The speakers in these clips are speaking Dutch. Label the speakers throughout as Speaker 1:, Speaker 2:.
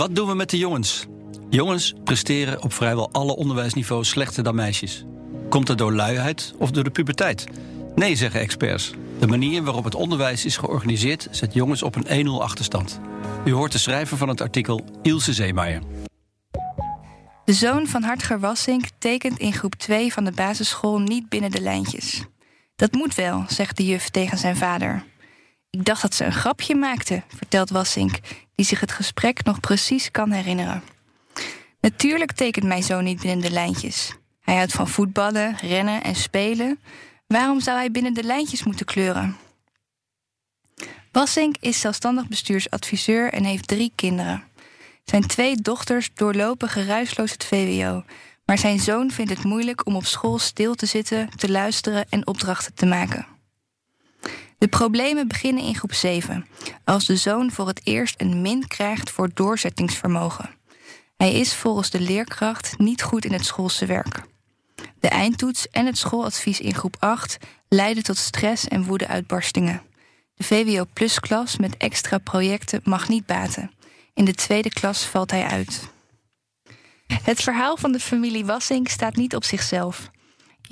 Speaker 1: wat doen we met de jongens? Jongens presteren op vrijwel alle onderwijsniveaus slechter dan meisjes. Komt dat door luiheid of door de puberteit? Nee, zeggen experts. De manier waarop het onderwijs is georganiseerd zet jongens op een 1-0 achterstand. U hoort de schrijver van het artikel Ilse Zeemaier.
Speaker 2: De zoon van Hartger Wassink tekent in groep 2 van de basisschool niet binnen de lijntjes. Dat moet wel, zegt de juf tegen zijn vader. Ik dacht dat ze een grapje maakte, vertelt Wassink, die zich het gesprek nog precies kan herinneren. Natuurlijk tekent mijn zoon niet binnen de lijntjes. Hij houdt van voetballen, rennen en spelen. Waarom zou hij binnen de lijntjes moeten kleuren? Wassink is zelfstandig bestuursadviseur en heeft drie kinderen. Zijn twee dochters doorlopen geruisloos het VWO, maar zijn zoon vindt het moeilijk om op school stil te zitten, te luisteren en opdrachten te maken. De problemen beginnen in groep 7, als de zoon voor het eerst een min krijgt voor doorzettingsvermogen. Hij is volgens de leerkracht niet goed in het schoolse werk. De eindtoets en het schooladvies in groep 8 leiden tot stress en woedeuitbarstingen. De VWO Plus klas met extra projecten mag niet baten. In de tweede klas valt hij uit. Het verhaal van de familie Wassink staat niet op zichzelf.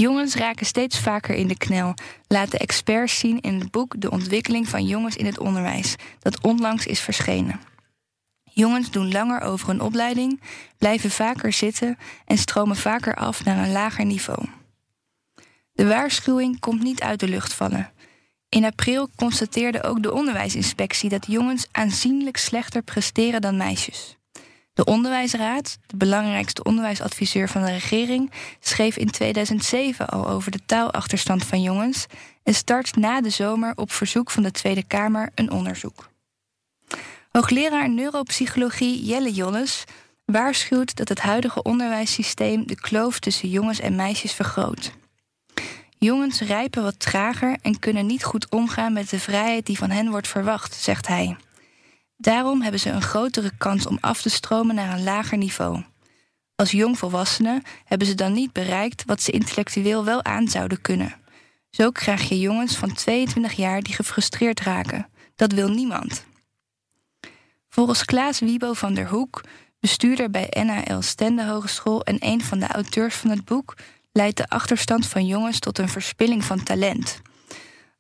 Speaker 2: Jongens raken steeds vaker in de knel, laten experts zien in het boek De ontwikkeling van jongens in het onderwijs, dat onlangs is verschenen. Jongens doen langer over een opleiding, blijven vaker zitten en stromen vaker af naar een lager niveau. De waarschuwing komt niet uit de lucht vallen. In april constateerde ook de onderwijsinspectie dat jongens aanzienlijk slechter presteren dan meisjes. De Onderwijsraad, de belangrijkste onderwijsadviseur van de regering, schreef in 2007 al over de taalachterstand van jongens en start na de zomer op verzoek van de Tweede Kamer een onderzoek. Hoogleraar neuropsychologie Jelle Jolles waarschuwt dat het huidige onderwijssysteem de kloof tussen jongens en meisjes vergroot. Jongens rijpen wat trager en kunnen niet goed omgaan met de vrijheid die van hen wordt verwacht, zegt hij. Daarom hebben ze een grotere kans om af te stromen naar een lager niveau. Als jongvolwassenen hebben ze dan niet bereikt wat ze intellectueel wel aan zouden kunnen. Zo krijg je jongens van 22 jaar die gefrustreerd raken. Dat wil niemand. Volgens Klaas Wiebo van der Hoek, bestuurder bij NAL Stende Hogeschool en een van de auteurs van het boek, leidt de achterstand van jongens tot een verspilling van talent.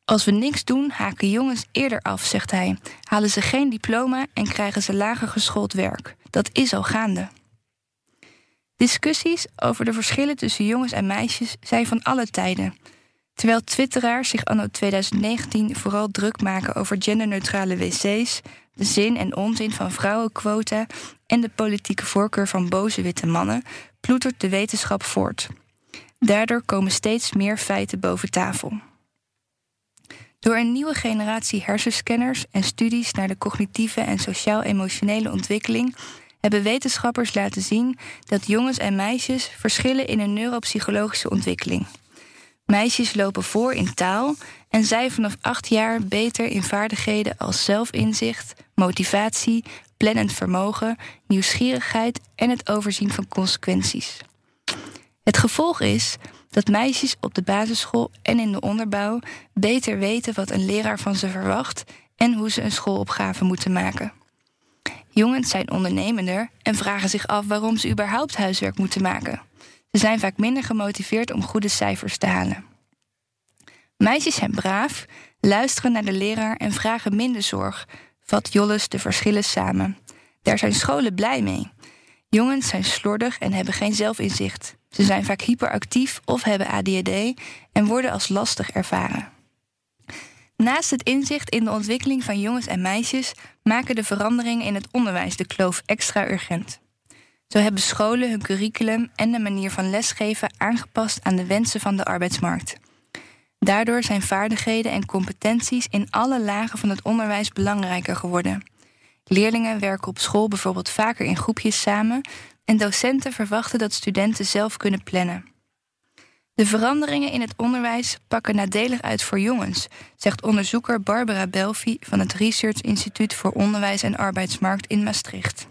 Speaker 2: Als we niks doen, haken jongens eerder af, zegt hij. Halen ze geen diploma en krijgen ze lager geschoold werk. Dat is al gaande. Discussies over de verschillen tussen jongens en meisjes zijn van alle tijden. Terwijl twitteraars zich anno 2019 vooral druk maken over genderneutrale wc's, de zin en onzin van vrouwenquota en de politieke voorkeur van boze witte mannen, ploetert de wetenschap voort. Daardoor komen steeds meer feiten boven tafel. Door een nieuwe generatie hersenscanners en studies naar de cognitieve en sociaal-emotionele ontwikkeling hebben wetenschappers laten zien dat jongens en meisjes verschillen in hun neuropsychologische ontwikkeling. Meisjes lopen voor in taal en zij vanaf acht jaar beter in vaardigheden als zelfinzicht, motivatie, plannend vermogen, nieuwsgierigheid en het overzien van consequenties. Het gevolg is dat meisjes op de basisschool en in de onderbouw beter weten wat een leraar van ze verwacht en hoe ze een schoolopgave moeten maken. Jongens zijn ondernemender en vragen zich af waarom ze überhaupt huiswerk moeten maken. Ze zijn vaak minder gemotiveerd om goede cijfers te halen. Meisjes zijn braaf, luisteren naar de leraar en vragen minder zorg, vat Jolles de verschillen samen. Daar zijn scholen blij mee. Jongens zijn slordig en hebben geen zelfinzicht. Ze zijn vaak hyperactief of hebben ADHD en worden als lastig ervaren. Naast het inzicht in de ontwikkeling van jongens en meisjes maken de veranderingen in het onderwijs de kloof extra urgent. Zo hebben scholen hun curriculum en de manier van lesgeven aangepast aan de wensen van de arbeidsmarkt. Daardoor zijn vaardigheden en competenties in alle lagen van het onderwijs belangrijker geworden. Leerlingen werken op school bijvoorbeeld vaker in groepjes samen en docenten verwachten dat studenten zelf kunnen plannen. De veranderingen in het onderwijs pakken nadelig uit voor jongens, zegt onderzoeker Barbara Belfi van het Research Instituut voor Onderwijs en Arbeidsmarkt in Maastricht.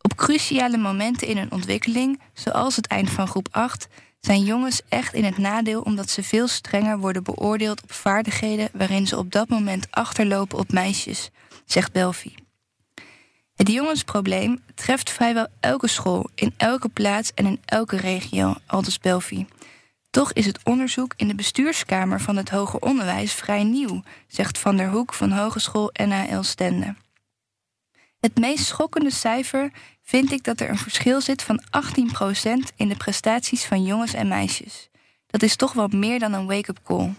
Speaker 2: Op cruciale momenten in hun ontwikkeling, zoals het eind van groep 8, zijn jongens echt in het nadeel omdat ze veel strenger worden beoordeeld op vaardigheden waarin ze op dat moment achterlopen op meisjes, zegt Belfi. Het jongensprobleem treft vrijwel elke school, in elke plaats en in elke regio, aldus Belfi. Toch is het onderzoek in de bestuurskamer van het hoger onderwijs vrij nieuw, zegt Van der Hoek van Hogeschool NHL Stende. Het meest schokkende cijfer vind ik dat er een verschil zit van 18% in de prestaties van jongens en meisjes. Dat is toch wel meer dan een wake-up call.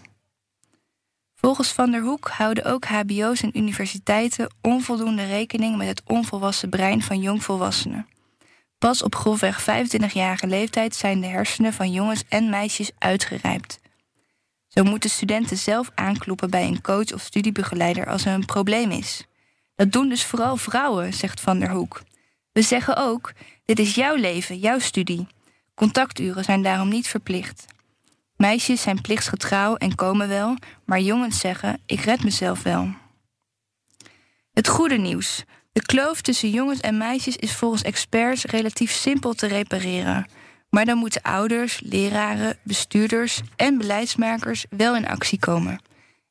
Speaker 2: Volgens Van der Hoek houden ook HBO's en universiteiten onvoldoende rekening met het onvolwassen brein van jongvolwassenen. Pas op grofweg 25-jarige leeftijd zijn de hersenen van jongens en meisjes uitgerijpt. Zo moeten studenten zelf aankloppen bij een coach of studiebegeleider als er een probleem is. Dat doen dus vooral vrouwen, zegt Van der Hoek. We zeggen ook: dit is jouw leven, jouw studie. Contacturen zijn daarom niet verplicht. Meisjes zijn plichtsgetrouw en komen wel, maar jongens zeggen: ik red mezelf wel. Het goede nieuws. De kloof tussen jongens en meisjes is volgens experts relatief simpel te repareren. Maar dan moeten ouders, leraren, bestuurders en beleidsmakers wel in actie komen.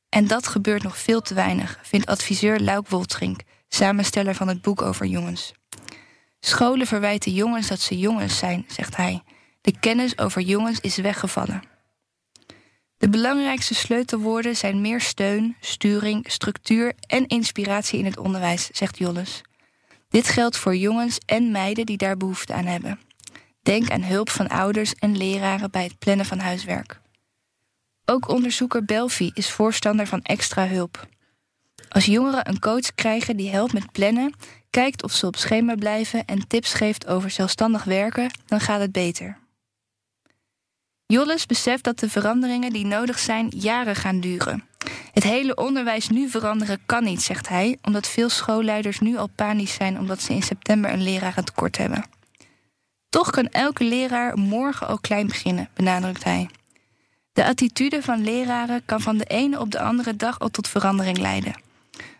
Speaker 2: En dat gebeurt nog veel te weinig, vindt adviseur Luik Woltrink, samensteller van het boek over jongens. Scholen verwijten jongens dat ze jongens zijn, zegt hij. De kennis over jongens is weggevallen. De belangrijkste sleutelwoorden zijn meer steun, sturing, structuur en inspiratie in het onderwijs, zegt Jolles. Dit geldt voor jongens en meiden die daar behoefte aan hebben. Denk aan hulp van ouders en leraren bij het plannen van huiswerk. Ook onderzoeker Belfi is voorstander van extra hulp. Als jongeren een coach krijgen die helpt met plannen, kijkt of ze op schema blijven en tips geeft over zelfstandig werken, dan gaat het beter. Jolles beseft dat de veranderingen die nodig zijn jaren gaan duren. Het hele onderwijs nu veranderen kan niet, zegt hij, omdat veel schoolleiders nu al panisch zijn omdat ze in september een lerarentekort hebben. Toch kan elke leraar morgen al klein beginnen, benadrukt hij. De attitude van leraren kan van de ene op de andere dag al tot verandering leiden.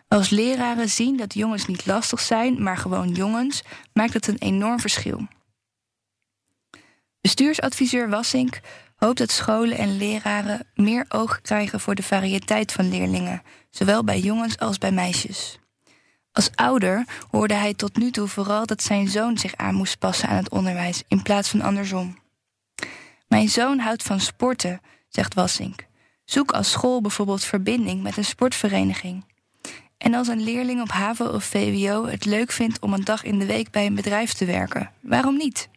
Speaker 2: Als leraren zien dat jongens niet lastig zijn, maar gewoon jongens, maakt het een enorm verschil. Bestuursadviseur Wassink hoopt dat scholen en leraren meer oog krijgen voor de variëteit van leerlingen, zowel bij jongens als bij meisjes. Als ouder hoorde hij tot nu toe vooral dat zijn zoon zich aan moest passen aan het onderwijs in plaats van andersom. Mijn zoon houdt van sporten, zegt Wassink. Zoek als school bijvoorbeeld verbinding met een sportvereniging. En als een leerling op HAVO of VWO het leuk vindt om een dag in de week bij een bedrijf te werken, waarom niet?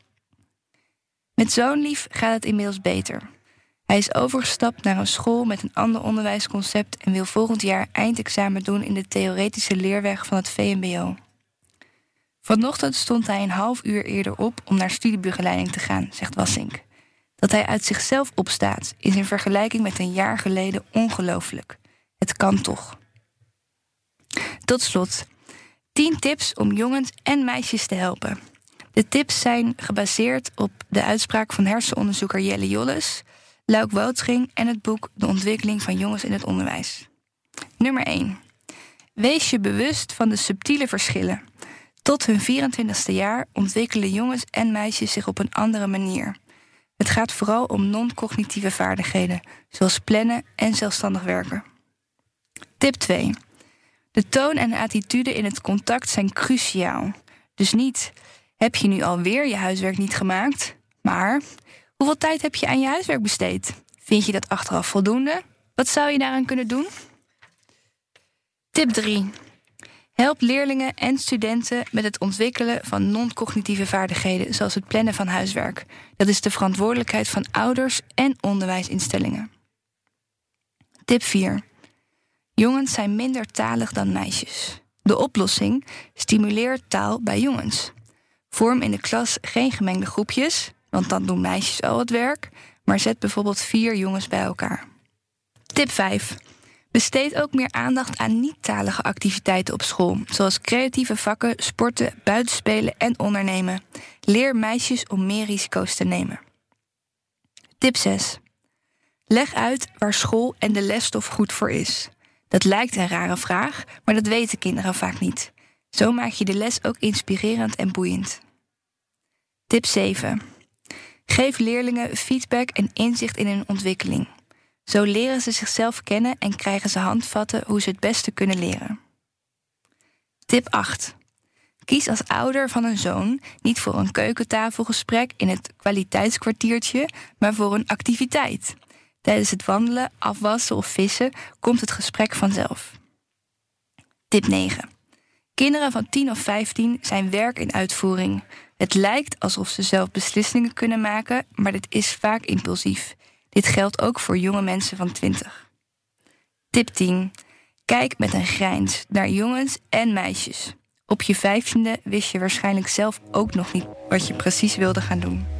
Speaker 2: Met zo'n lief gaat het inmiddels beter. Hij is overgestapt naar een school met een ander onderwijsconcept en wil volgend jaar eindexamen doen in de theoretische leerweg van het VMBO. Vanochtend stond hij een half uur eerder op om naar studiebegeleiding te gaan, zegt Wassink. Dat hij uit zichzelf opstaat is in vergelijking met een jaar geleden ongelooflijk. Het kan toch. Tot slot, 10 tips om jongens en meisjes te helpen. De tips zijn gebaseerd op de uitspraak van hersenonderzoeker Jelle Jolles, Luik Woutring en het boek De ontwikkeling van jongens in het onderwijs. Nummer 1. Wees je bewust van de subtiele verschillen. Tot hun 24ste jaar ontwikkelen jongens en meisjes zich op een andere manier. Het gaat vooral om non-cognitieve vaardigheden, zoals plannen en zelfstandig werken. Tip 2. De toon en attitude in het contact zijn cruciaal. Dus niet heb je nu alweer je huiswerk niet gemaakt, maar hoeveel tijd heb je aan je huiswerk besteed? Vind je dat achteraf voldoende? Wat zou je daaraan kunnen doen? Tip 3. Help leerlingen en studenten met het ontwikkelen van non-cognitieve vaardigheden, zoals het plannen van huiswerk. Dat is de verantwoordelijkheid van ouders en onderwijsinstellingen. Tip 4. Jongens zijn minder talig dan meisjes. De oplossing stimuleert taal bij jongens. Vorm in de klas geen gemengde groepjes, want dan doen meisjes al het werk, maar zet bijvoorbeeld vier jongens bij elkaar. Tip 5. Besteed ook meer aandacht aan niet-talige activiteiten op school, zoals creatieve vakken, sporten, buitenspelen en ondernemen. Leer meisjes om meer risico's te nemen. Tip 6. Leg uit waar school en de lesstof goed voor is. Dat lijkt een rare vraag, maar dat weten kinderen vaak niet. Zo maak je de les ook inspirerend en boeiend. Tip 7. Geef leerlingen feedback en inzicht in hun ontwikkeling. Zo leren ze zichzelf kennen en krijgen ze handvatten hoe ze het beste kunnen leren. Tip 8. Kies als ouder van een zoon niet voor een keukentafelgesprek in het kwaliteitskwartiertje, maar voor een activiteit. Tijdens het wandelen, afwassen of vissen komt het gesprek vanzelf. Tip 9. Kinderen van 10 of 15 zijn werk in uitvoering. Het lijkt alsof ze zelf beslissingen kunnen maken, maar dit is vaak impulsief. Dit geldt ook voor jonge mensen van 20. Tip 10. Kijk met een grijns naar jongens en meisjes. Op je vijftiende wist je waarschijnlijk zelf ook nog niet wat je precies wilde gaan doen.